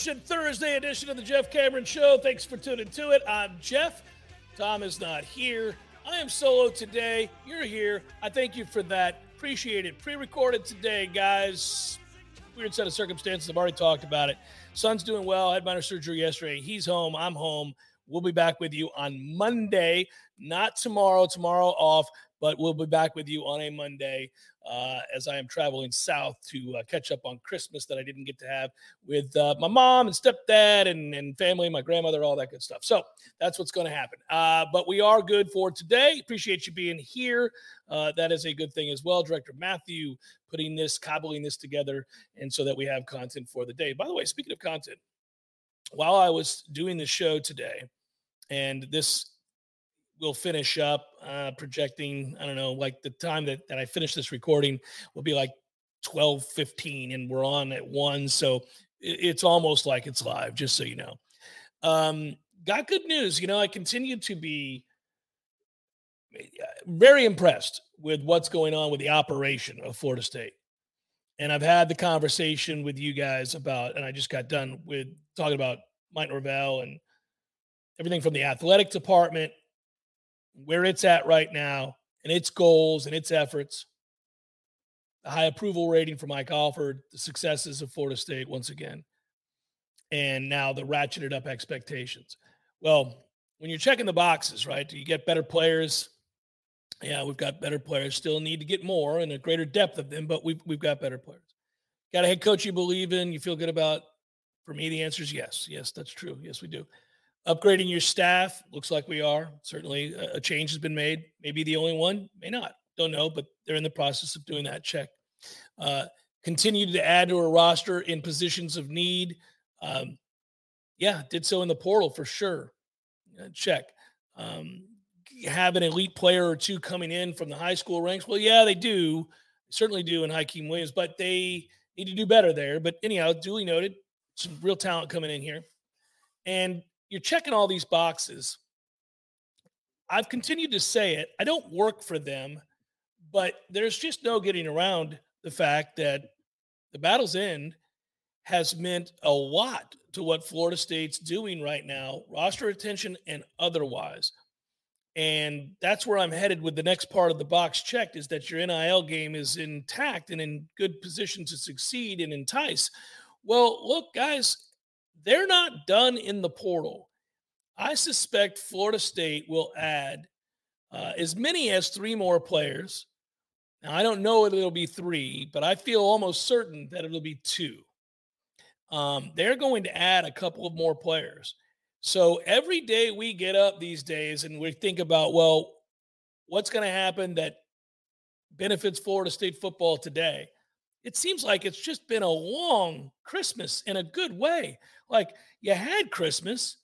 Redemption Thursday edition of the Jeff Cameron Show. Thanks for tuning to it. I'm Jeff. Tom is not here. I am solo today. You're here. I thank you for that. Appreciate it. Pre recorded today, guys. Weird set of circumstances. I've already talked about it. Son's doing well. I had minor surgery yesterday. He's home. I'm home. We'll be back with you on Monday, not tomorrow. Tomorrow off, but we'll be back with you on a Monday uh, as I am traveling south to uh, catch up on Christmas that I didn't get to have with uh, my mom and stepdad and, and family, my grandmother, all that good stuff. So that's what's going to happen. Uh, but we are good for today. Appreciate you being here. Uh, that is a good thing as well. Director Matthew putting this, cobbling this together, and so that we have content for the day. By the way, speaking of content, while I was doing the show today, and this we'll finish up uh, projecting i don't know like the time that, that i finish this recording will be like 12 15 and we're on at 1 so it, it's almost like it's live just so you know. Um, got good news you know i continue to be eh, very impressed with what's going on with the operation of florida state. And i've had the conversation with you guys about and i just got done with talking about mike norvell and everything from the athletic department where it's at right now and its goals and its efforts, the high approval rating for Mike Alford, the successes of Florida State once again, and now the ratcheted up expectations. Well, when you're checking the boxes, right? Do you get better players? Yeah, we've got better players. Still need to get more and a greater depth of them, but we've we've got better players. Got a head coach you believe in, you feel good about. For me, the answer is yes. Yes, that's true. Yes, we do. Upgrading your staff looks like we are. Certainly, a change has been made. Maybe the only one, may not. Don't know, but they're in the process of doing that. Check. Uh, continue to add to a roster in positions of need. Um, yeah, did so in the portal for sure. Uh, check. Um, have an elite player or two coming in from the high school ranks. Well, yeah, they do. Certainly do in Hykeem Williams, but they need to do better there. But anyhow, duly noted, some real talent coming in here. And you're checking all these boxes. I've continued to say it. I don't work for them, but there's just no getting around the fact that the battle's end has meant a lot to what Florida State's doing right now, roster attention and otherwise. And that's where I'm headed with the next part of the box checked is that your NIL game is intact and in good position to succeed and entice. Well, look, guys, they're not done in the portal. I suspect Florida State will add uh, as many as three more players. Now, I don't know if it'll be three, but I feel almost certain that it'll be two. Um, they're going to add a couple of more players. So every day we get up these days and we think about, well, what's going to happen that benefits Florida State football today? It seems like it's just been a long Christmas in a good way. Like you had Christmas,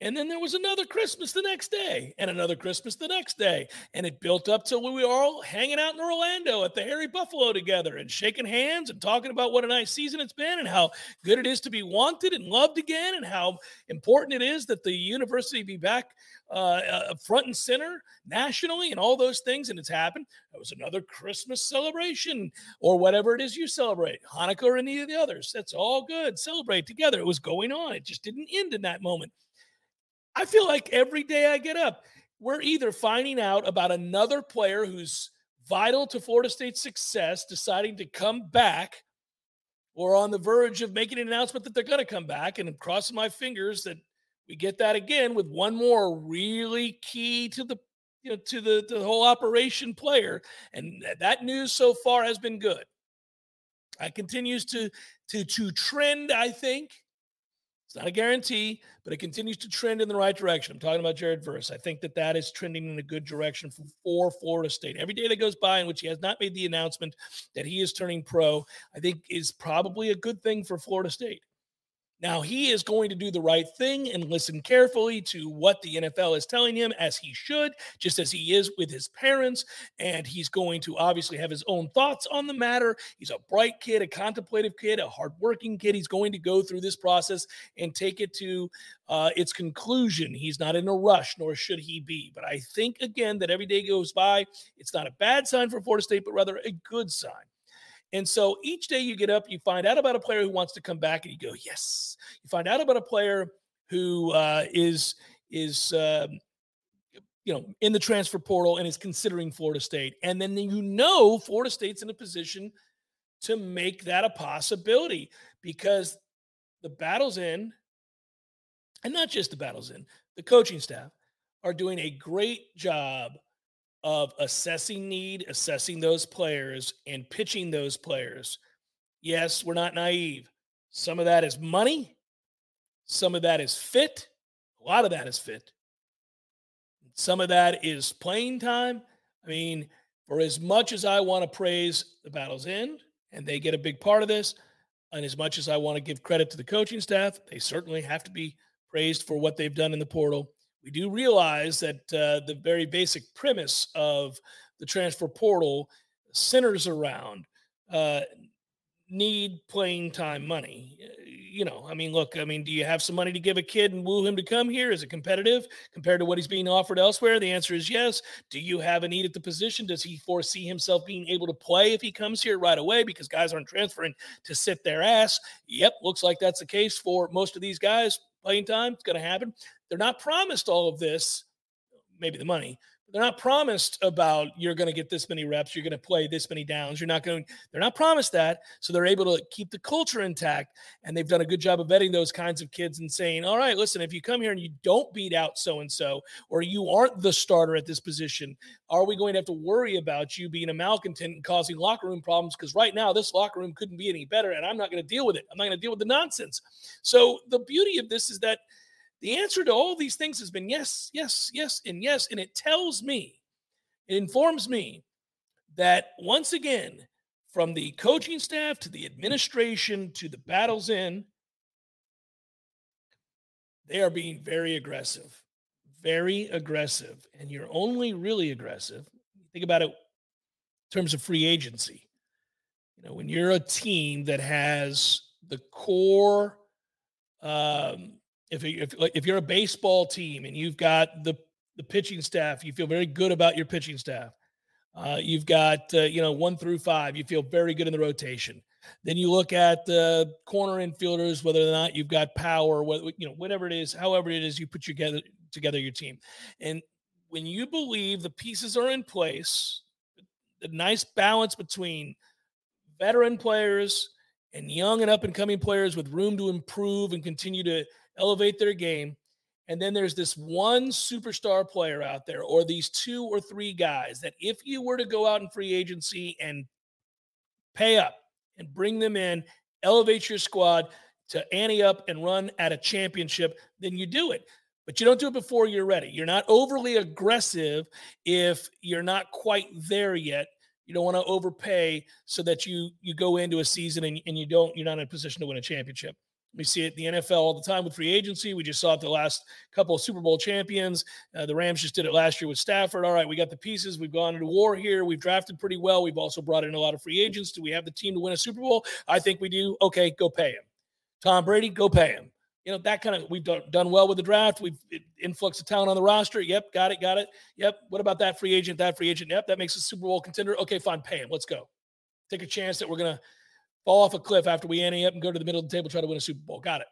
and then there was another Christmas the next day, and another Christmas the next day. And it built up till we were all hanging out in Orlando at the Harry Buffalo together and shaking hands and talking about what a nice season it's been and how good it is to be wanted and loved again and how important it is that the university be back uh, uh, front and center nationally and all those things. And it's happened. It was another Christmas celebration or whatever it is you celebrate, Hanukkah or any of the others. That's all good. Celebrate together. It was going on. It just didn't end in that moment. I feel like every day I get up, we're either finding out about another player who's vital to Florida State's success deciding to come back or on the verge of making an announcement that they're going to come back. And I'm crossing my fingers that we get that again with one more really key to the you know to the, the whole operation player. And that news so far has been good. That continues to to to trend, I think. It's not a guarantee, but it continues to trend in the right direction. I'm talking about Jared Verse. I think that that is trending in a good direction for, for Florida State. Every day that goes by in which he has not made the announcement that he is turning pro, I think is probably a good thing for Florida State. Now, he is going to do the right thing and listen carefully to what the NFL is telling him, as he should, just as he is with his parents. And he's going to obviously have his own thoughts on the matter. He's a bright kid, a contemplative kid, a hardworking kid. He's going to go through this process and take it to uh, its conclusion. He's not in a rush, nor should he be. But I think, again, that every day goes by, it's not a bad sign for Florida State, but rather a good sign. And so each day you get up, you find out about a player who wants to come back, and you go, yes. You find out about a player who uh, is is um, you know in the transfer portal and is considering Florida State, and then you know Florida State's in a position to make that a possibility because the Battle's End, and not just the Battle's End, the coaching staff are doing a great job of assessing need, assessing those players, and pitching those players. Yes, we're not naive. Some of that is money, some of that is fit, a lot of that is fit. Some of that is playing time. I mean, for as much as I want to praise the Battle's End, and they get a big part of this, and as much as I want to give credit to the coaching staff, they certainly have to be praised for what they've done in the portal we do realize that uh, the very basic premise of the transfer portal centers around uh, need playing time money. You know, I mean, look, I mean, do you have some money to give a kid and woo him to come here? Is it competitive compared to what he's being offered elsewhere? The answer is yes. Do you have a need at the position? Does he foresee himself being able to play if he comes here right away because guys aren't transferring to sit their ass? Yep, looks like that's the case for most of these guys. Playing time, it's going to happen. They're not promised all of this, maybe the money. They're not promised about you're going to get this many reps, you're going to play this many downs. You're not going. They're not promised that, so they're able to keep the culture intact, and they've done a good job of vetting those kinds of kids and saying, "All right, listen, if you come here and you don't beat out so and so, or you aren't the starter at this position, are we going to have to worry about you being a malcontent and causing locker room problems? Because right now, this locker room couldn't be any better, and I'm not going to deal with it. I'm not going to deal with the nonsense. So the beauty of this is that the answer to all these things has been yes, yes, yes, and yes. And it tells me, it informs me that once again, from the coaching staff to the administration to the Battle's End, they are being very aggressive, very aggressive. And you're only really aggressive. Think about it in terms of free agency. You know, when you're a team that has the core um, if if if you're a baseball team and you've got the the pitching staff, you feel very good about your pitching staff. Uh, you've got uh, you know one through five, you feel very good in the rotation. Then you look at the corner infielders, whether or not you've got power, whether you know whatever it is, however it is, you put together together your team. And when you believe the pieces are in place, the nice balance between veteran players and young and up and coming players with room to improve and continue to elevate their game. And then there's this one superstar player out there, or these two or three guys that if you were to go out in free agency and pay up and bring them in, elevate your squad to ante up and run at a championship, then you do it. But you don't do it before you're ready. You're not overly aggressive if you're not quite there yet. You don't want to overpay so that you you go into a season and, and you don't you're not in a position to win a championship. We see it in the NFL all the time with free agency. We just saw it the last couple of Super Bowl champions. Uh, the Rams just did it last year with Stafford. All right, we got the pieces. We've gone into war here. We've drafted pretty well. We've also brought in a lot of free agents. Do we have the team to win a Super Bowl? I think we do. Okay, go pay him. Tom Brady, go pay him. You know, that kind of, we've done, done well with the draft. We've influx of talent on the roster. Yep, got it, got it. Yep. What about that free agent, that free agent? Yep, that makes a Super Bowl contender. Okay, fine, pay him. Let's go. Take a chance that we're going to fall off a cliff after we ante up and go to the middle of the table, try to win a Super Bowl. Got it.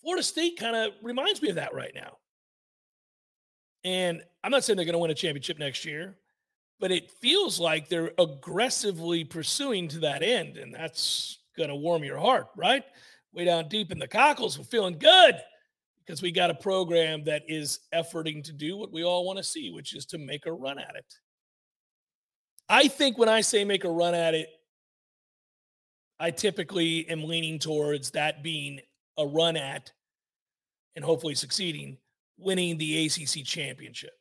Florida State kind of reminds me of that right now. And I'm not saying they're going to win a championship next year, but it feels like they're aggressively pursuing to that end. And that's going to warm your heart, right? Way down deep in the cockles, we're feeling good because we got a program that is efforting to do what we all want to see, which is to make a run at it. I think when I say make a run at it, I typically am leaning towards that being a run at and hopefully succeeding winning the ACC championship.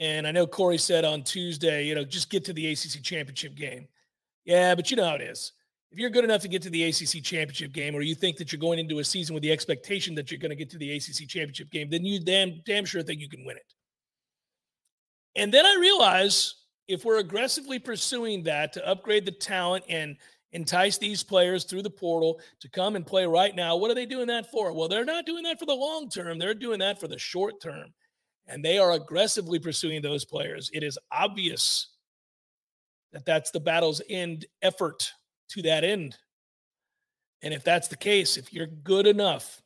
And I know Corey said on Tuesday, you know, just get to the ACC championship game. Yeah, but you know how it is. If you're good enough to get to the ACC championship game, or you think that you're going into a season with the expectation that you're going to get to the ACC championship game, then you damn damn sure think you can win it. And then I realize if we're aggressively pursuing that to upgrade the talent and entice these players through the portal to come and play right now, what are they doing that for? Well, they're not doing that for the long term. They're doing that for the short term. And they are aggressively pursuing those players. It is obvious that that's the battle's end effort to that end. And if that's the case, if you're good enough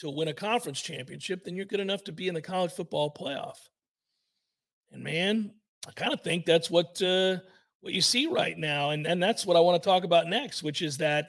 to win a conference championship, then you're good enough to be in the college football playoff. And man, I kind of think that's what uh, what you see right now, and and that's what I want to talk about next, which is that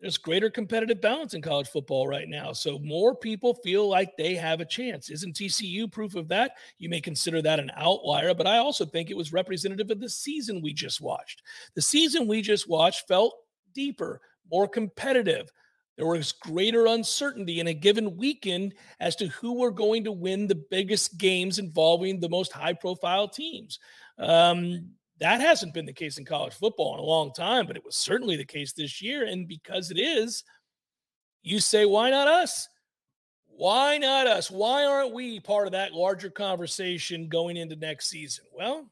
there's greater competitive balance in college football right now. So more people feel like they have a chance. Isn't TCU proof of that? You may consider that an outlier, but I also think it was representative of the season we just watched. The season we just watched felt deeper, more competitive. There was greater uncertainty in a given weekend as to who were going to win the biggest games involving the most high profile teams. Um, that hasn't been the case in college football in a long time, but it was certainly the case this year. And because it is, you say, why not us? Why not us? Why aren't we part of that larger conversation going into next season? Well,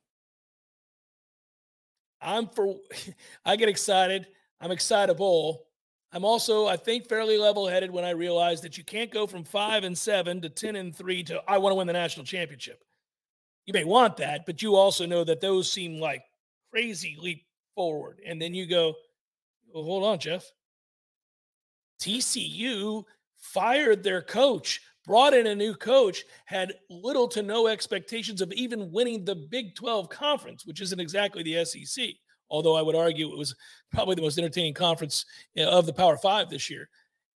I'm for, I get excited. I'm excitable. I'm also, I think, fairly level headed when I realize that you can't go from five and seven to 10 and three to I want to win the national championship you may want that, but you also know that those seem like crazy leap forward. And then you go, well, hold on, Jeff. TCU fired their coach, brought in a new coach, had little to no expectations of even winning the Big 12 conference, which isn't exactly the SEC. Although I would argue it was probably the most entertaining conference eh, of the Power Five this year.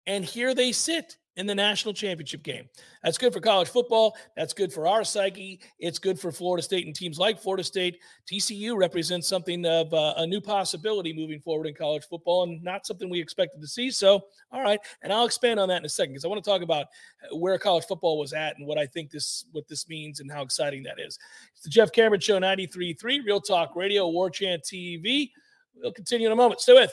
And here they sit in the national championship game. That's good for college football. That's good for our psyche. It's good for Florida State and teams like Florida State. TCU represents something of uh, a new possibility moving forward in college football and not something we expected to see. So, all right, and I'll expand on that in a second because I want to talk about uh, where college football was at and what I think this what this means and how exciting that is. It's the Jeff Cameron Show 93.3 Real Talk Radio, War Chant TV. We'll continue in a moment. Stay with.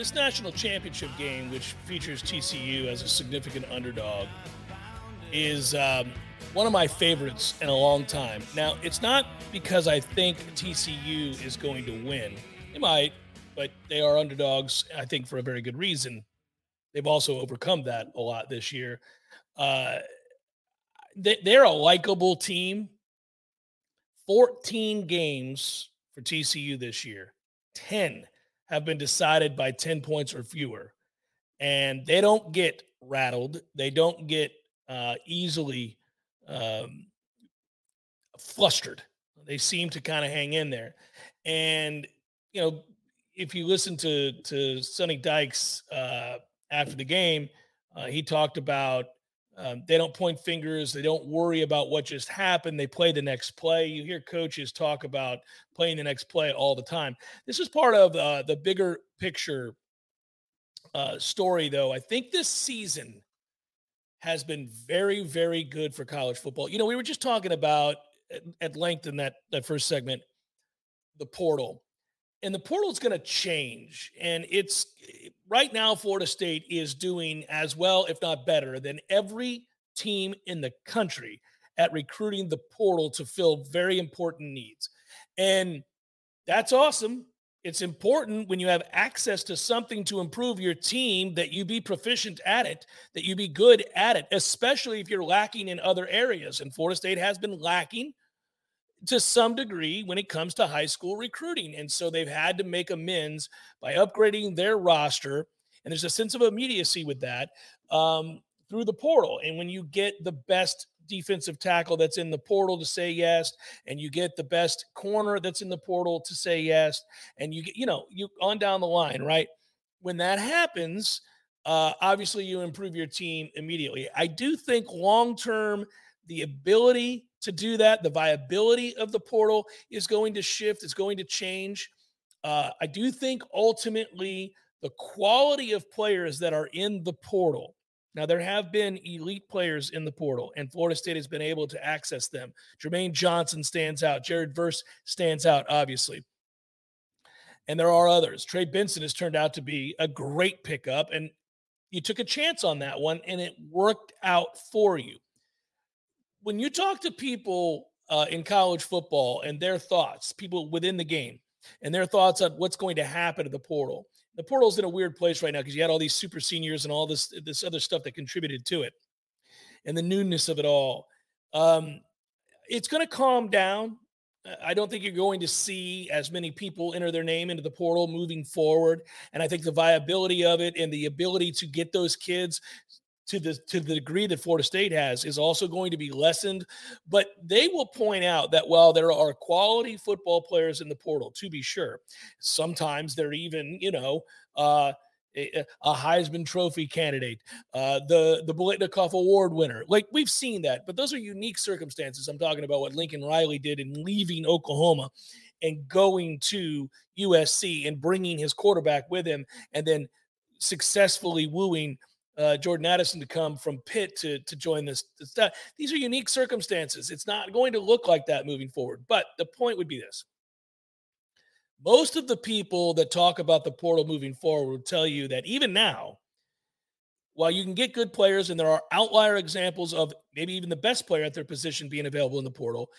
this national championship game, which features TCU as a significant underdog, is um, one of my favorites in a long time. Now, it's not because I think TCU is going to win. They might, but they are underdogs, I think, for a very good reason. They've also overcome that a lot this year. Uh, they, they're a likable team. 14 games for TCU this year, 10 have been decided by 10 points or fewer. And they don't get rattled, they don't get uh, easily um, flustered. They seem to kind of hang in there. And, you know, if you listen to to Sonny Dykes uh, after the game, Uh, he talked about um, they don't point fingers. They don't worry about what just happened. They play the next play. You hear coaches talk about playing the next play all the time. This is part of uh, the bigger picture uh, story, though. I think this season has been very, very good for college football. You know, we were just talking about at, at length in that that first segment the portal and the portal is going to change and it's right now florida state is doing as well if not better than every team in the country at recruiting the portal to fill very important needs. And that's awesome. It's important when you have access to something to improve your team that you be proficient at it that you be good at it especially if you're lacking in other areas and florida state has been lacking to some degree when it comes to high school recruiting. And so they've had to make amends by upgrading their roster. And there's a sense of immediacy with that um, through the portal. And when you get the best defensive tackle that's in the portal to say yes, and you get the best corner that's in the portal to say yes, and you get, you know, you on down the line, right? When that happens, uh, obviously you improve your team immediately. I do think long term, the ability to do that. The viability of the portal is going to shift, it's going to change. Uh, I do think ultimately the quality of players that are in the portal. Now, there have been elite players in the portal, and Florida State has been able to access them. Jermaine Johnson stands out. Jared Verse stands out, obviously. And there are others. Trey Benson has turned out to be a great pickup, and you took a chance on that one, and it worked out for you when you talk to people uh, in college football and their thoughts, people within the game, and their thoughts on what's going to happen to the portal. The portal's in a weird place right now because you had all these super seniors and all this this other stuff that contributed to it, and the newness of it all. Um, it's going to calm down. I don't think you're going to see as many people enter their name into the portal moving forward. And I think the viability of it and the ability to get those kids to the to the degree that Florida State has is also going to be lessened. But they will point out that while there are quality football players in the portal, to be sure, sometimes they're even you know. Uh, a, Heisman Trophy candidate, uh, the the Biletnikoff Award winner. Like we've seen that, but those are unique circumstances. I'm talking about what Lincoln Riley did in leaving Oklahoma and going to USC and bringing his quarterback with him, and then successfully wooing uh, Jordan Addison to come from Pitt to to join this, this. These are unique circumstances. It's not going to look like that moving forward. But the point would be this: most of the people that talk about the portal moving forward will tell you that even now, while you can get good players, and there are outlier examples of maybe even the best player at their position being available in the portal,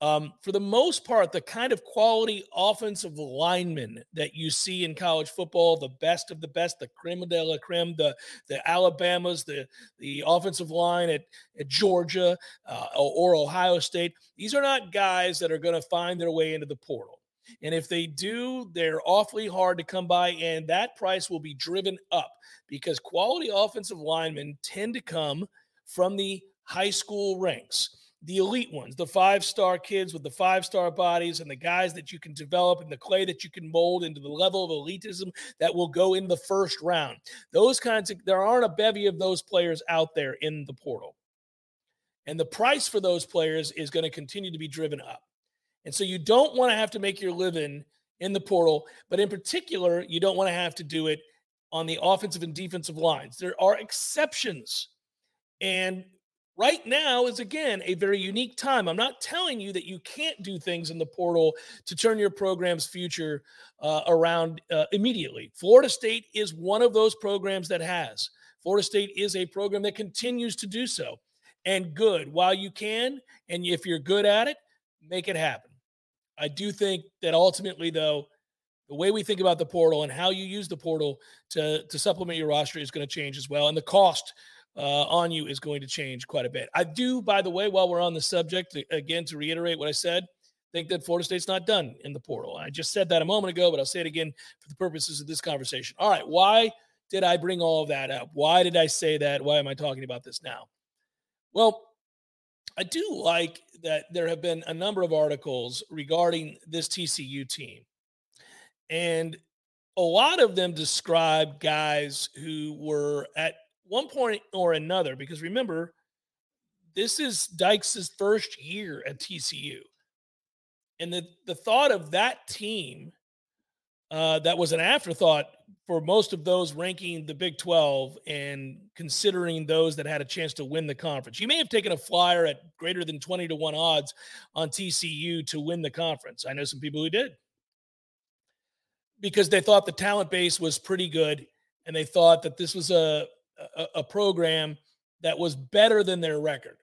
um, for the most part, the kind of quality offensive linemen that you see in college football, the best of the best, the creme de la creme, the the Alabamas, the the offensive line at, at Georgia uh, or Ohio State, these are not guys that are going to find their way into the portal. And if they do, they're awfully hard to come by, and that price will be driven up because quality offensive linemen tend to come from the high school ranks. The elite ones, the five star kids with the five star bodies, and the guys that you can develop and the clay that you can mold into the level of elitism that will go in the first round. Those kinds of, there aren't a bevy of those players out there in the portal. And the price for those players is going to continue to be driven up. And so you don't want to have to make your living in the portal, but in particular, you don't want to have to do it on the offensive and defensive lines. There are exceptions. And right now is again a very unique time. I'm not telling you that you can't do things in the portal to turn your program's future uh, around uh, immediately. Florida State is one of those programs that has. Florida State is a program that continues to do so and good while you can. And if you're good at it, make it happen. I do think that ultimately, though, the way we think about the portal and how you use the portal to, to supplement your roster is going to change as well. And the cost uh, on you is going to change quite a bit. I do, by the way, while we're on the subject, again, to reiterate what I said, think that Florida State's not done in the portal. I just said that a moment ago, but I'll say it again for the purposes of this conversation. All right. Why did I bring all of that up? Why did I say that? Why am I talking about this now? Well, I do like that there have been a number of articles regarding this TCU team. And a lot of them describe guys who were at one point or another, because remember, this is Dykes' first year at TCU. And the, the thought of that team uh, that was an afterthought for most of those ranking the Big 12 and considering those that had a chance to win the conference. You may have taken a flyer at greater than 20 to 1 odds on TCU to win the conference. I know some people who did because they thought the talent base was pretty good and they thought that this was a, a, a program that was better than their record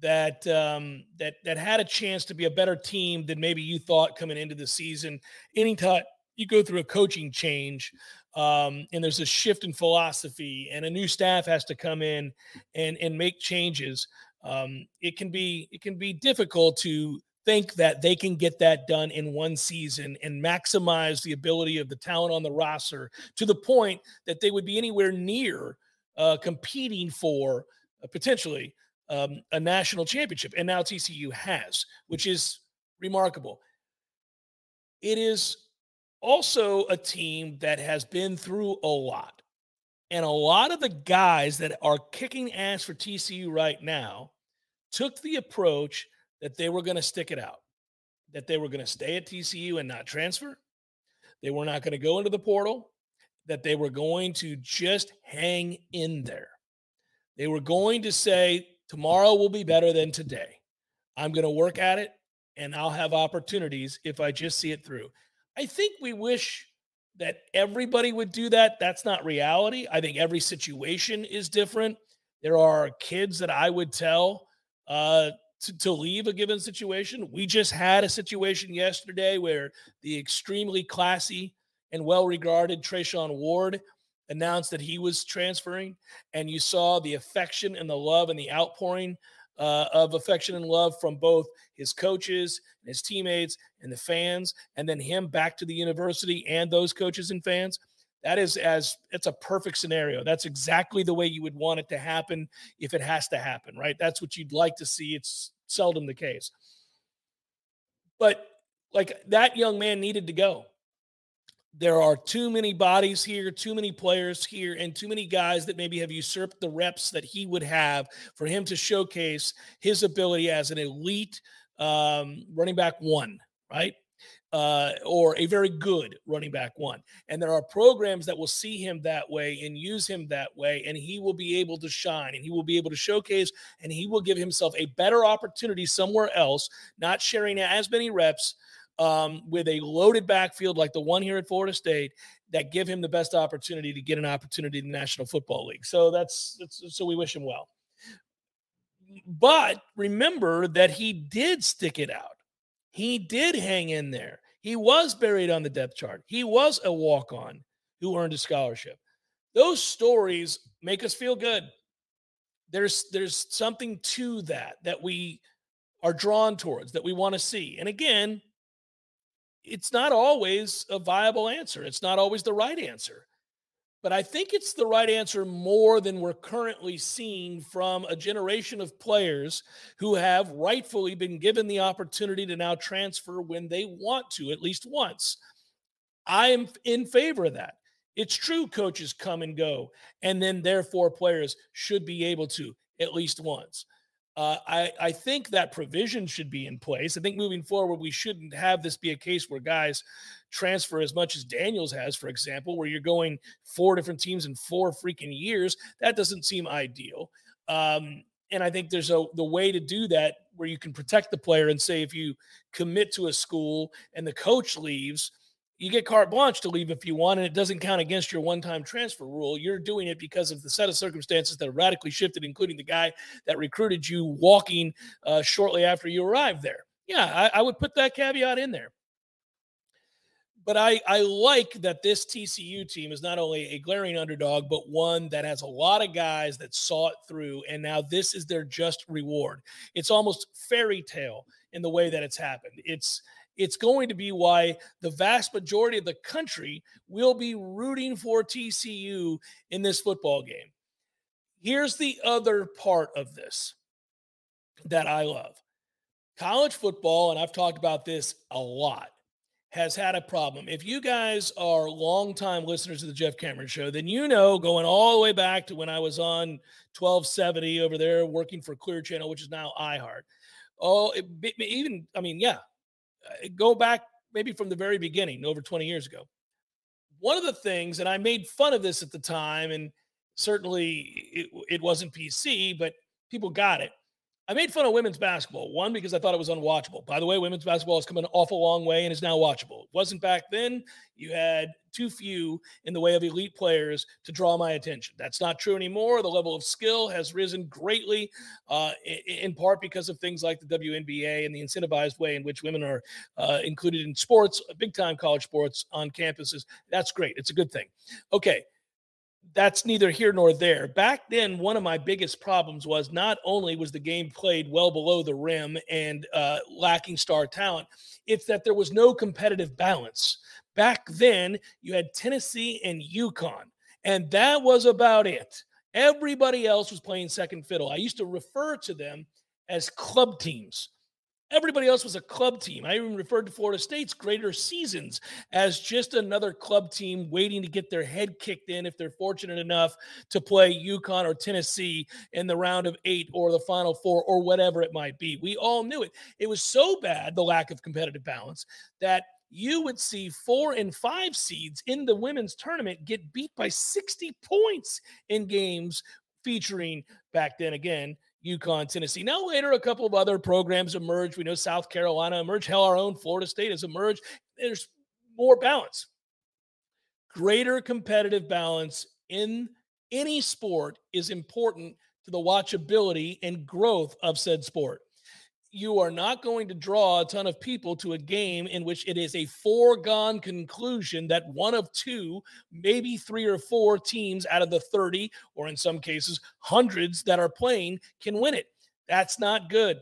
that um, that that had a chance to be a better team than maybe you thought coming into the season. Anytime you go through a coaching change um, and there's a shift in philosophy and a new staff has to come in and and make changes, um, it can be it can be difficult to think that they can get that done in one season and maximize the ability of the talent on the roster to the point that they would be anywhere near uh, competing for uh, potentially um, a national championship. And now TCU has, which is remarkable. It is also a team that has been through a lot. And a lot of the guys that are kicking ass for TCU right now took the approach that they were going to stick it out, that they were going to stay at TCU and not transfer. They were not going to go into the portal, that they were going to just hang in there. They were going to say, Tomorrow will be better than today. I'm going to work at it and I'll have opportunities if I just see it through. I think we wish that everybody would do that. That's not reality. I think every situation is different. There are kids that I would tell uh, to, to leave a given situation. We just had a situation yesterday where the extremely classy and well regarded Treshaun Ward announced that he was transferring, and you saw the affection and the love and the outpouring uh, of affection and love from both his coaches and his teammates and the fans, and then him back to the university and those coaches and fans. That is as it's a perfect scenario. That's exactly the way you would want it to happen if it has to happen, right? That's what you'd like to see. It's seldom the case. But like that young man needed to go there are too many bodies here, too many players here, and too many guys that maybe have usurped the reps that he would have for him to showcase his ability as an elite um, running back one, right? Uh, or a very good running back one. And there are programs that will see him that way and use him that way, and he will be able to shine and he will be able to showcase and he will give himself a better opportunity somewhere else, not sharing as many reps um, with a loaded backfield like the one here at Florida State that give him the best opportunity to get an opportunity in the National Football League. So that's, that's so we wish him well. But remember that he did stick it out. He did hang in there. He was buried on the depth chart. He was a walk on who earned a scholarship. Those stories make us feel good. There's there's something to that that we are drawn towards that we want to see. And again, it's not always a viable answer. It's not always the right answer. But I think it's the right answer more than we're currently seeing from a generation of players who have rightfully been given the opportunity to now transfer when they want to, at least once. I am in favor of that. It's true, coaches come and go, and then therefore players should be able to at least once. Uh, I, I think that provision should be in place. I think moving forward, we shouldn't have this be a case where guys transfer as much as Daniels has, for example, where you're going four different teams in four freaking years. That doesn't seem ideal. Um, and I think there's a the way to do that where you can protect the player and say if you commit to a school and the coach leaves – you get carte blanche to leave if you want, and it doesn't count against your one time transfer rule. You're doing it because of the set of circumstances that radically shifted, including the guy that recruited you walking uh, shortly after you arrived there. Yeah, I, I would put that caveat in there. But I, I like that this TCU team is not only a glaring underdog, but one that has a lot of guys that saw it through. And now this is their just reward. It's almost fairy tale in the way that it's happened. It's it's going to be why the vast majority of the country will be rooting for TCU in this football game. Here's the other part of this that I love college football, and I've talked about this a lot, has had a problem. If you guys are longtime listeners of the Jeff Cameron Show, then you know going all the way back to when I was on 1270 over there working for Clear Channel, which is now iHeart. Oh, it, even I mean, yeah, go back maybe from the very beginning, over 20 years ago. One of the things, and I made fun of this at the time, and certainly it, it wasn't PC, but people got it I made fun of women's basketball. One, because I thought it was unwatchable. By the way, women's basketball has come an awful long way and is now watchable. It wasn't back then. You had too few in the way of elite players to draw my attention. That's not true anymore. The level of skill has risen greatly, uh, in, part because of things like the WNBA and the incentivized way in which women are uh, included in sports, big time college sports on campuses. That's great. It's a good thing. Okay that's neither here nor there. Back then, one of my biggest problems was not only was the game played well below the rim and uh, lacking star talent, it's that there was no competitive balance. Back then, you had Tennessee and UConn, and that was about it. Everybody else was playing second fiddle. I used to refer to them as club teams. Everybody else was a club team. I even referred to Florida State's greater seasons as just another club team waiting to get their head kicked in if they're fortunate enough to play UConn or Tennessee in the round of eight or the final four or whatever it might be. We all knew it. It was so bad, the lack of competitive balance, that you would see four and five seeds in the women's tournament get beat by 60 points in games featuring back then again UConn, Tennessee. Now, later, a couple of other programs emerge. We know South Carolina emerged. Hell, our own Florida State has emerged. There's more balance. Greater competitive balance in any sport is important to the watchability and growth of said sport you are not going to draw a ton of people to a game in which it is a foregone conclusion that one of two, maybe three or four teams out of the 30, or in some cases, hundreds that are playing can win it. That's not good.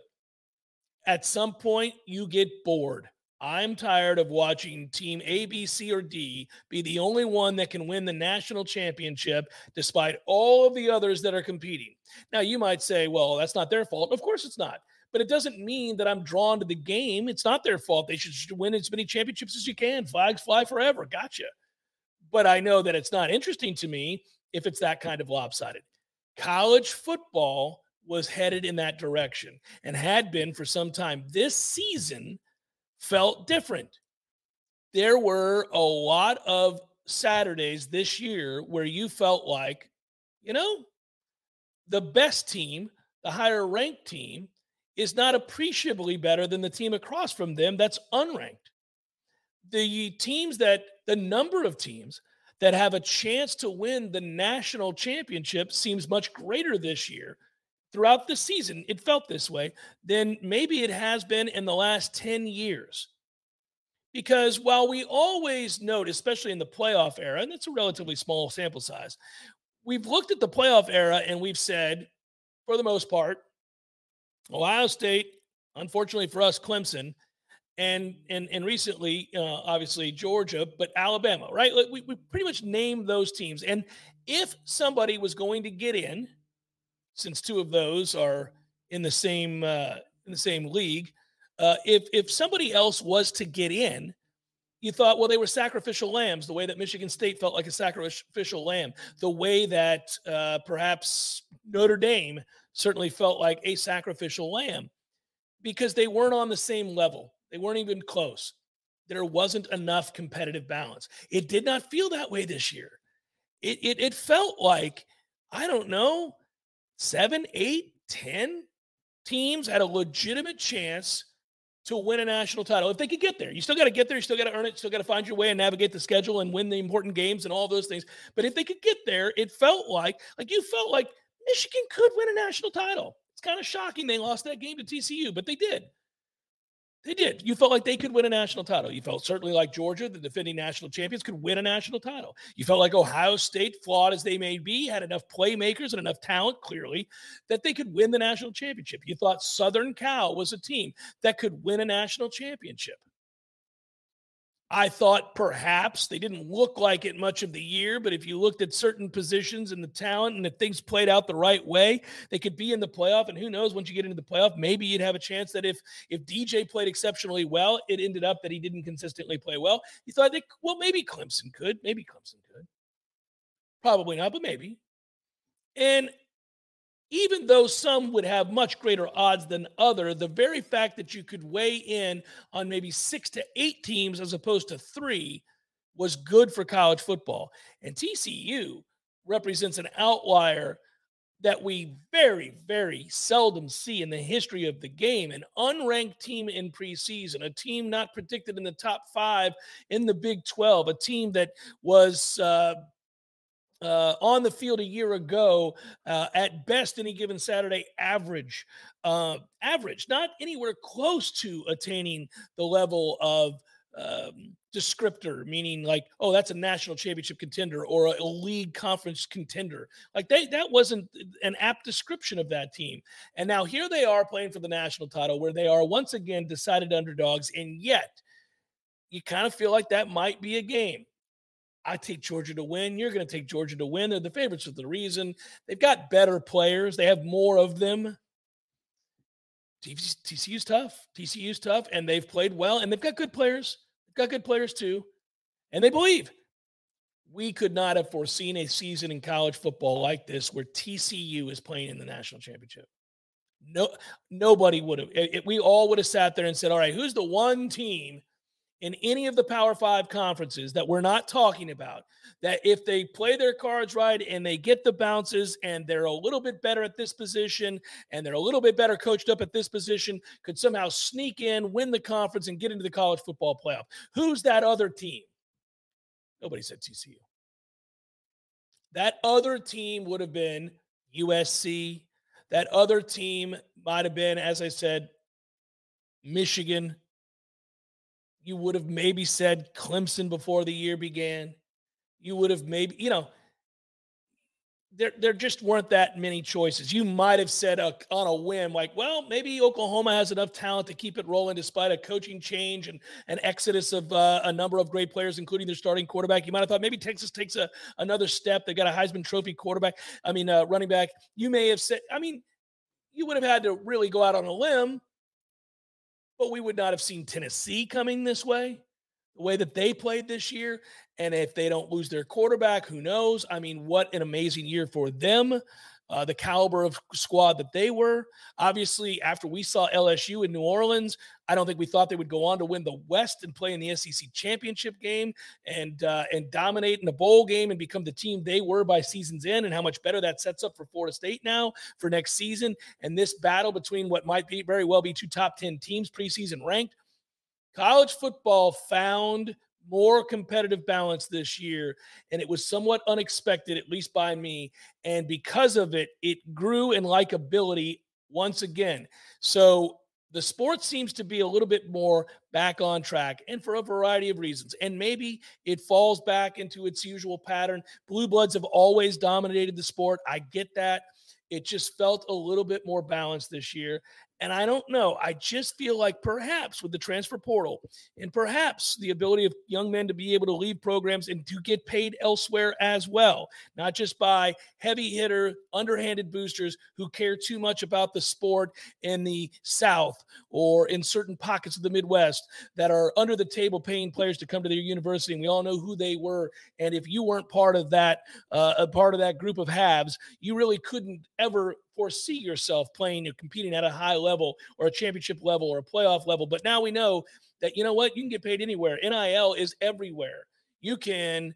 At some point, you get bored. I'm tired of watching team A, B, C, or D be the only one that can win the national championship despite all of the others that are competing. Now, you might say, well, that's not their fault. Of course, it's not but it doesn't mean that I'm drawn to the game. It's not their fault. They should win as many championships as you can. Flags fly forever. Gotcha. But I know that it's not interesting to me if it's that kind of lopsided. College football was headed in that direction and had been for some time. This season felt different. There were a lot of Saturdays this year where you felt like, you know, the best team, the higher ranked team, is not appreciably better than the team across from them that's unranked. The teams that, the number of teams that have a chance to win the national championship seems much greater this year. Throughout the season, it felt this way than maybe it has been in the last 10 years. Because while we always note, especially in the playoff era, and it's a relatively small sample size, we've looked at the playoff era and we've said, for the most part, Ohio State, unfortunately for us, Clemson, and and and recently, uh, obviously Georgia, but Alabama, right? We we pretty much named those teams, and if somebody was going to get in, since two of those are in the same uh, in the same league, uh, if if somebody else was to get in, you thought, well, they were sacrificial lambs, the way that Michigan State felt like a sacrificial lamb, the way that uh, perhaps Notre Dame certainly felt like a sacrificial lamb because they weren't on the same level. They weren't even close. There wasn't enough competitive balance. It did not feel that way this year. It, it, it felt like, I don't know, seven, eight, ten teams had a legitimate chance to win a national title if they could get there. You still got to get there. You still got to earn it. You still got to find your way and navigate the schedule and win the important games and all those things. But if they could get there, it felt like like you felt like Michigan could win a national title. It's kind of shocking they lost that game to TCU, but they did. They did. You felt like they could win a national title. You felt certainly like Georgia, the defending national champions, could win a national title. You felt like Ohio State, flawed as they may be, had enough playmakers and enough talent, clearly, that they could win the national championship. You thought Southern Cal was a team that could win a national championship. I thought perhaps they didn't look like it much of the year, but if you looked at certain positions and the talent and if things played out the right way, they could be in the playoff. And who knows, once you get into the playoff, maybe you'd have a chance that if if DJ played exceptionally well, it ended up that he didn't consistently play well. You thought, that, well, maybe Clemson could, maybe Clemson could. Probably not, but maybe. And even though some would have much greater odds than other, the very fact that you could weigh in on maybe six to eight teams as opposed to three was good for college football. And TCU represents an outlier that we very, very seldom see in the history of the game. An unranked team in preseason, a team not predicted in the top five in the Big 12, a team that was uh, uh, on the field a year ago, uh, at best, any given Saturday, average, uh, average, not anywhere close to attaining the level of um, descriptor, meaning like, oh, that's a national championship contender or a, a, league conference contender. Like they, that wasn't an apt description of that team. And now here they are playing for the national title, where they are once again decided underdogs, and yet you kind of feel like that might be a game. I take Georgia to win. You're going to take Georgia to win. They're the favorites for the reason. They've got better players. They have more of them. TCU's tough. TCU's tough, and they've played well, and they've got good players. They've got good players too, and they believe. We could not have foreseen a season in college football like this where TCU is playing in the national championship. No, nobody would have. It, we all would have sat there and said, "All right, who's the one team in any of the Power Five conferences that we're not talking about, that if they play their cards right and they get the bounces and they're a little bit better at this position and they're a little bit better coached up at this position, could somehow sneak in, win the conference, and get into the college football playoff. Who's that other team? Nobody said TCU. That other team would have been USC. That other team might have been, as I said, Michigan, you would have maybe said Clemson before the year began. You would have maybe, you know, there, there just weren't that many choices. You might have said a, on a whim, like, well, maybe Oklahoma has enough talent to keep it rolling despite a coaching change and an exodus of uh, a number of great players, including their starting quarterback. You might have thought maybe Texas takes a, another step. They got a Heisman Trophy quarterback. I mean, uh, running back. You may have said, I mean, you would have had to really go out on a limb but we would not have seen Tennessee coming this way, the way that they played this year. And if they don't lose their quarterback, who knows? I mean, what an amazing year for them uh, the caliber of squad that they were. Obviously, after we saw LSU in New Orleans, I don't think we thought they would go on to win the West and play in the SEC championship game and uh, and dominate in the bowl game and become the team they were by season's end. And how much better that sets up for Florida State now for next season. And this battle between what might be very well be two top ten teams preseason ranked. College football found more competitive balance this year. And it was somewhat unexpected, at least by me. And because of it, it grew in likability once again. So the sport seems to be a little bit more back on track and for a variety of reasons. And maybe it falls back into its usual pattern. Blue Bloods have always dominated the sport. I get that. It just felt a little bit more balanced this year. And I don't know. I just feel like perhaps with the transfer portal and perhaps the ability of young men to be able to leave programs and to get paid elsewhere as well, not just by heavy hitter, underhanded boosters who care too much about the sport in the South or in certain pockets of the Midwest that are under the table paying players to come to their university. And we all know who they were. And if you weren't part of that, uh, a part of that group of halves, you really couldn't ever foresee yourself playing or competing at a high level or a championship level or a playoff level. But now we know that, you know what, you can get paid anywhere. NIL is everywhere. You can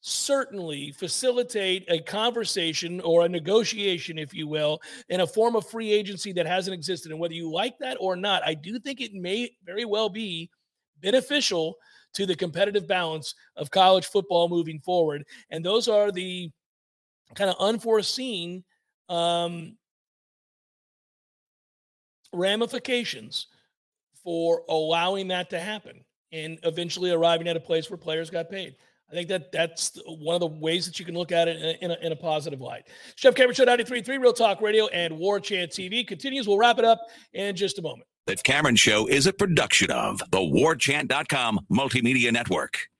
certainly facilitate a conversation or a negotiation, if you will, in a form of free agency that hasn't existed. And whether you like that or not, I do think it may very well be beneficial to the competitive balance of college football moving forward. And those are the kind of unforeseen um, ramifications for allowing that to happen and eventually arriving at a place where players got paid. I think that that's one of the ways that you can look at it in a, in a, in a positive light. Jeff Cameron Show 93.3 Real Talk Radio and War Chant TV continues. We'll wrap it up in just a moment. The Cameron Show is a production of the WarChant.com Multimedia Network.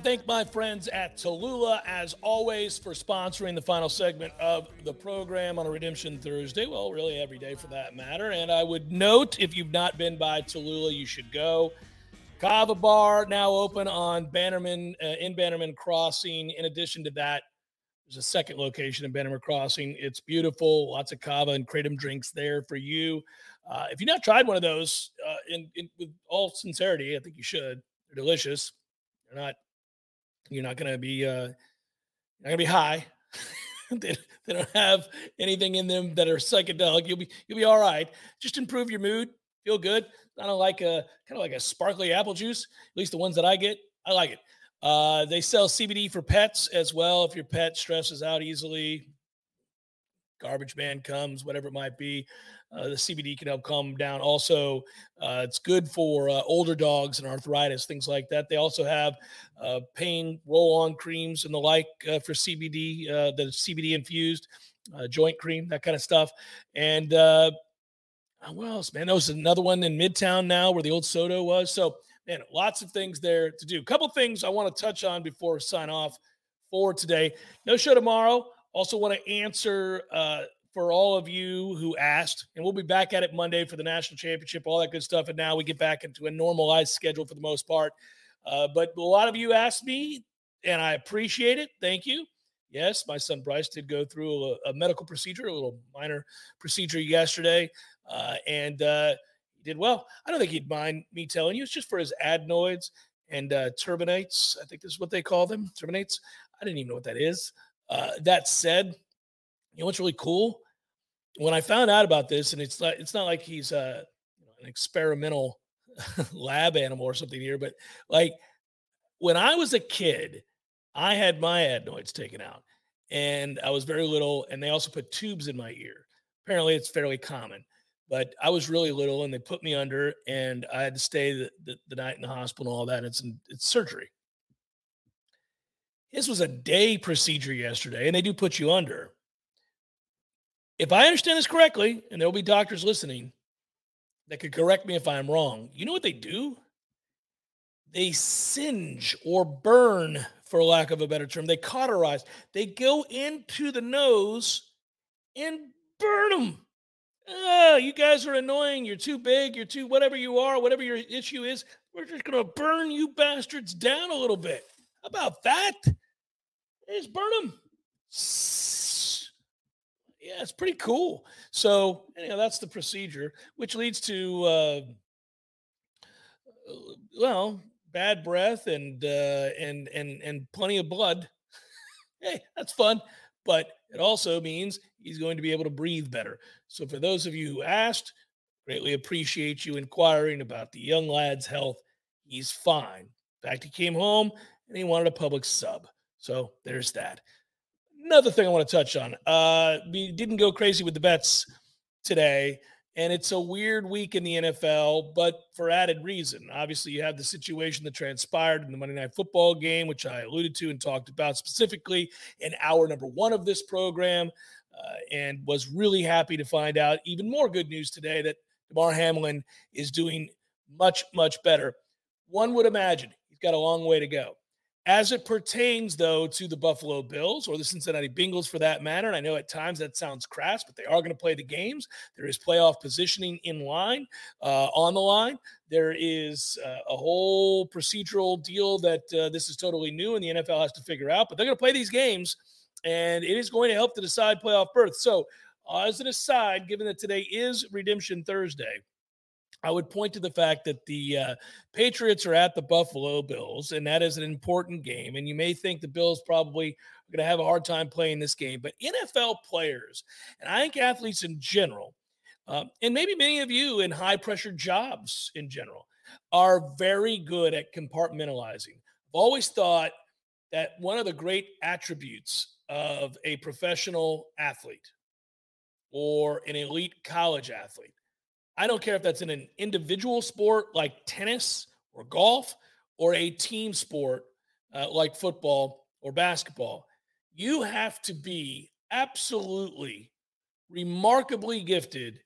thank my friends at Tallulah, as always, for sponsoring the final segment of the program on a Redemption Thursday. Well, really every day for that matter. And I would note if you've not been by Tallulah, you should go. Kava Bar now open on Bannerman uh, in Bannerman Crossing. In addition to that, there's a second location in Bannerman Crossing. It's beautiful, lots of kava and kratom drinks there for you. Uh, if you've not tried one of those, uh, in, in with all sincerity, I think you should. They're delicious. They're not. You're not going to be. Uh, not going to be high. they, they don't have anything in them that are psychedelic. You'll be you'll be all right. Just improve your mood. Feel good. Kind of like a kind of like a sparkly apple juice. At least the ones that I get, I like it. Uh, they sell CBD for pets as well. If your pet stresses out easily, garbage man comes, whatever it might be, uh, the CBD can help calm down. Also, uh, it's good for uh, older dogs and arthritis, things like that. They also have uh, pain roll-on creams and the like uh, for CBD, the CBD infused joint cream, that kind of stuff. And uh, what else, man? There was another one in Midtown now where the old Soto was. So, man, lots of things there to do. Couple things I want to touch on before sign off for today. No show tomorrow. Also, want to answer uh, for all of you who asked, and we'll be back at it Monday for the national championship, all that good stuff. And now we get back into a normalized schedule for the most part. Uh, but a lot of you asked me, and I appreciate it. Thank you. Yes, my son Bryce did go through a, a medical procedure, a little minor procedure yesterday, uh, and uh, he did well. I don't think he'd mind me telling you. It's just for his adenoids and uh, turbinates. I think this is what they call them, turbinates. I didn't even know what that is. Uh, that said, you know what's really cool? When I found out about this, and it's not, it's not like he's uh, an experimental lab animal or something here, but like when I was a kid, I had my adenoids taken out and I was very little, and they also put tubes in my ear. Apparently, it's fairly common, but I was really little and they put me under, and I had to stay the, the, the night in the hospital and all that. And it's, it's surgery. This was a day procedure yesterday, and they do put you under. If I understand this correctly, and there'll be doctors listening that could correct me if I'm wrong, you know what they do? They singe or burn, for lack of a better term. They cauterize. They go into the nose and burn them. Oh, you guys are annoying. You're too big. You're too whatever you are, whatever your issue is. We're just gonna burn you bastards down a little bit. How about that? Just burn them. Yeah, it's pretty cool. So, anyhow, that's the procedure, which leads to, uh, well, bad breath and uh, and and and plenty of blood. hey, that's fun, but it also means he's going to be able to breathe better. So, for those of you who asked, greatly appreciate you inquiring about the young lad's health. He's fine. In fact, he came home and he wanted a Publix sub. So there's that. Another thing I want to touch on. Uh, we didn't go crazy with the bets today, and it's a weird week in the NFL, but for added reason. Obviously, you have the situation that transpired in the Monday Night Football game, which I alluded to and talked about specifically in hour number one of this program, uh, and was really happy to find out even more good news today that Damar Hamlin is doing much, much better. One would imagine he's got a long way to go. As it pertains, though, to the Buffalo Bills or the Cincinnati Bengals for that matter, and I know at times that sounds crass, but they are going to play the games. There is playoff positioning in line, uh, on the line. There is uh, a whole procedural deal that uh, this is totally new and the NFL has to figure out, but they're going to play these games and it is going to help to decide playoff berth. So, as an aside, given that today is Redemption Thursday, I would point to the fact that the uh, Patriots are at the Buffalo Bills, and that is an important game. And you may think the Bills probably are going to have a hard time playing this game, but NFL players, and I think athletes in general, um, and maybe many of you in high pressure jobs in general are very good at compartmentalizing. I've always thought that one of the great attributes of a professional athlete or an elite college athlete, I don't care if that's in an individual sport like tennis or golf or a team sport uh, like football or basketball, you have to be absolutely remarkably gifted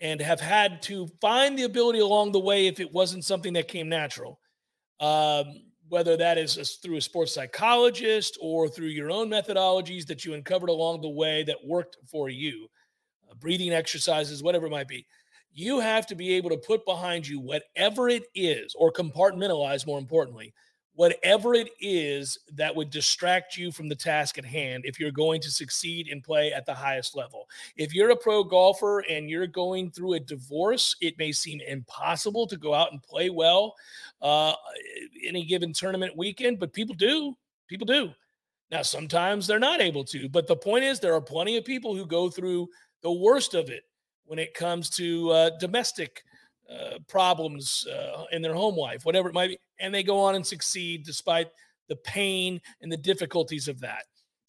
and have had to find the ability along the way if it wasn't something that came natural. Um, whether that is through a sports psychologist or through your own methodologies that you uncovered along the way that worked for you, uh, breathing exercises, whatever it might be. You have to be able to put behind you whatever it is, or compartmentalize more importantly, whatever it is that would distract you from the task at hand if you're going to succeed and play at the highest level. If you're a pro golfer and you're going through a divorce, it may seem impossible to go out and play well uh, any given tournament weekend, but people do. People do. Now, sometimes they're not able to, but the point is, there are plenty of people who go through the worst of it when it comes to uh, domestic uh, problems uh, in their home life, whatever it might be, and they go on and succeed despite the pain and the difficulties of that.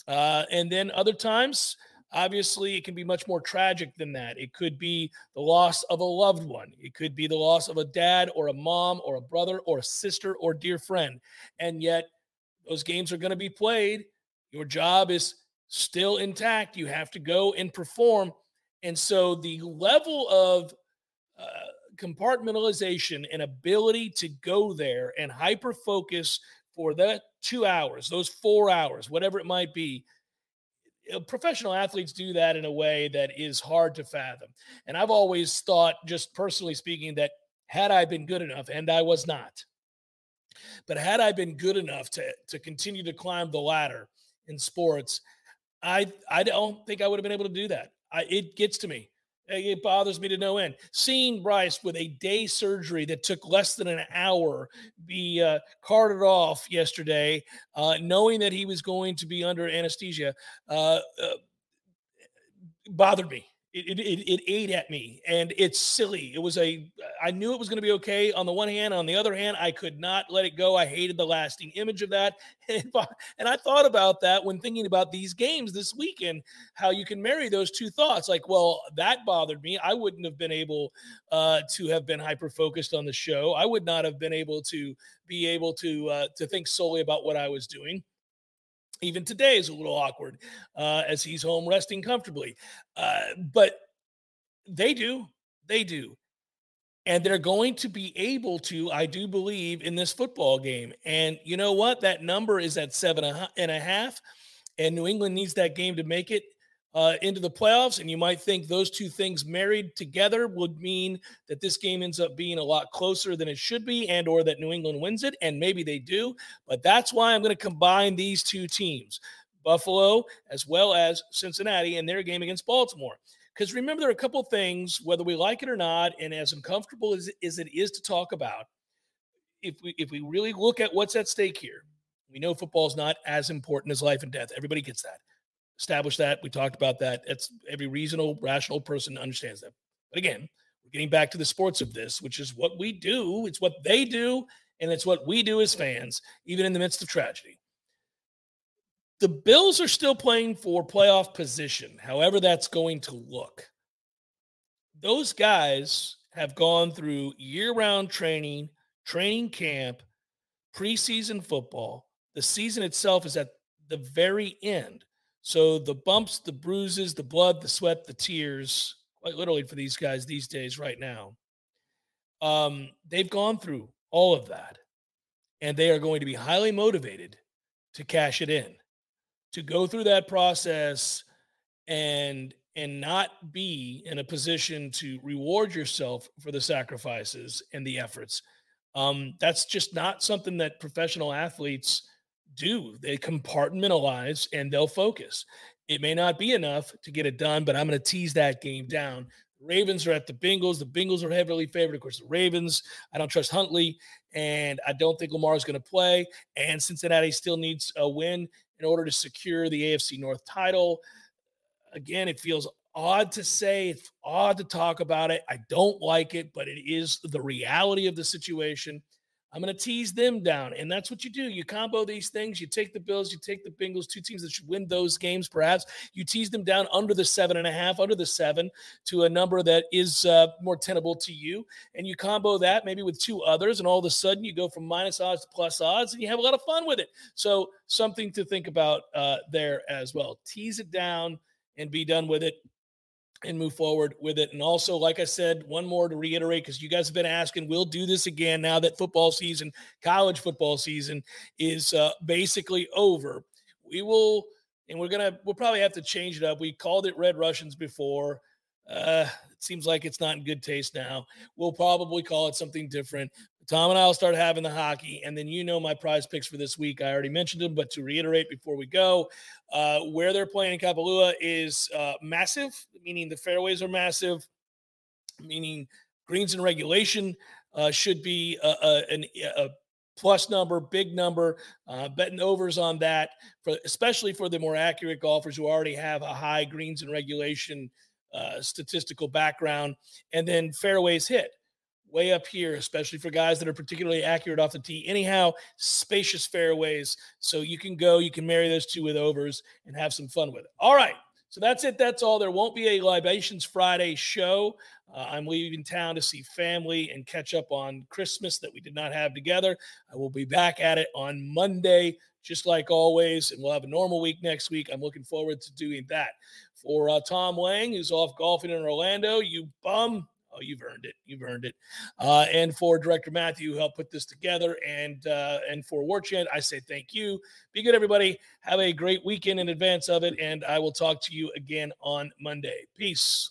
Uh, and then other times, obviously, it can be much more tragic than that. It could be the loss of a loved one, it could be the loss of a dad or a mom or a brother or a sister or dear friend. And yet, those games are going to be played. Your job is still intact. You have to go and perform. And so the level of uh, compartmentalization and ability to go there and hyper focus for that two hours, those four hours, whatever it might be. Uh, professional athletes do that in a way that is hard to fathom. And I've always thought, just personally speaking, that had I been good enough, and I was not, but had I been good enough to, to continue to climb the ladder in sports, I, I don't think I would have been able to do that. I, it gets to me. It bothers me to no end. Seeing Bryce with a day surgery that took less than an hour be uh, carted off yesterday, uh, knowing that he was going to be under anesthesia, uh, uh bothered me it, it, it ate at me and it's silly. It was a, I knew it was going to be okay on the one hand. On the other hand, I could not let it go. I hated the lasting image of that. And I thought about that when thinking about these games this weekend, how you can marry those two thoughts. Like, well, that bothered me. I wouldn't have been able uh, to have been hyper focused on the show. I would not have been able to be able to, uh, to think solely about what I was doing even today is a little awkward uh, as he's home resting comfortably. Uh, but they do. They do. And they're going to be able to, I do believe, in this football game. And you know what? That number is at seven and a half. And New England needs that game to make it uh, into the playoffs. And you might think those two things married together would mean that this game ends up being a lot closer than it should be, and or that New England wins it. And maybe they do. But that's why I'm going to combine these two teams, Buffalo as well as Cincinnati, in their game against Baltimore. Because remember, there are a couple things, whether we like it or not, and as uncomfortable as, as it is to talk about, if we if we really look at what's at stake here, we know football is not as important as life and death. Everybody gets that established that. We talked about that. It's every reasonable, rational person understands that. But again, we're getting back to the sports of this, which is what we do. It's what they do, and it's what we do as fans, even in the midst of tragedy. The Bills are still playing for playoff position, however that's going to look. Those guys have gone through year-round training, training camp, preseason football. The season itself is at the very end. So the bumps, the bruises, the blood, the sweat, the tears, quite literally for these guys these days, right now, um, they've gone through all of that. And they are going to be highly motivated to cash it in, to go through that process and and not be in a position to reward yourself for the sacrifices and the efforts. Um, that's just not something that professional athletes do. They compartmentalize and they'll focus. It may not be enough to get it done, but I'm going to tease that game down. Ravens are at the Bengals. The Bengals are heavily favored. Of course, the Ravens, I don't trust Huntley, and I don't think Lamar is going to play. And Cincinnati still needs a win in order to secure the AFC North title. Again, it feels odd to say. It's odd to talk about it. I don't like it, but it is the reality of the situation. I'm going to tease them down. And that's what you do. You combo these things. You take the Bills, you take the Bengals, two teams that should win those games, perhaps. You tease them down under the seven and a half, under the seven, to a number that is uh, more tenable to you. And you combo that maybe with two others. And all of a sudden, you go from minus odds to plus odds, and you have a lot of fun with it. So, something to think about uh, there as well. Tease it down and be done with it and move forward with it. And also, like I said, one more to reiterate because you guys have been asking, we'll do this again now that football season, college football season is uh, basically over. We will, and we're gonna, we'll probably have to change it up. We called it Red Russians before. Uh, it seems like it's not in good taste now. We'll probably call it something different. Tom and I will start having the hockey, and then you know my PrizePicks for this week. I already mentioned them, but to reiterate before we go, uh, where they're playing in Kapalua is uh, massive, meaning the fairways are massive, meaning greens and regulation uh, should be a, a, a, plus number, big number, uh, betting overs on that, for especially for the more accurate golfers who already have a high greens and regulation uh, statistical background, and then fairways hit way up here, especially for guys that are particularly accurate off the tee. Anyhow, spacious fairways. So you can go, you can marry those two with overs and have some fun with it. All right. So that's it. That's all. There won't be a Libations Friday show. Uh, I'm leaving town to see family and catch up on Christmas that we did not have together. I will be back at it on Monday, just like always, and we'll have a normal week next week. I'm looking forward to doing that. For uh, Tom Lang, who's off golfing in Orlando, you bum, Oh, you've earned it. You've earned it. Uh, and for Director Matthew, who helped put this together, and uh, and for War Chant, I say thank you. Be good, everybody. Have a great weekend in advance of it, and I will talk to you again on Monday. Peace.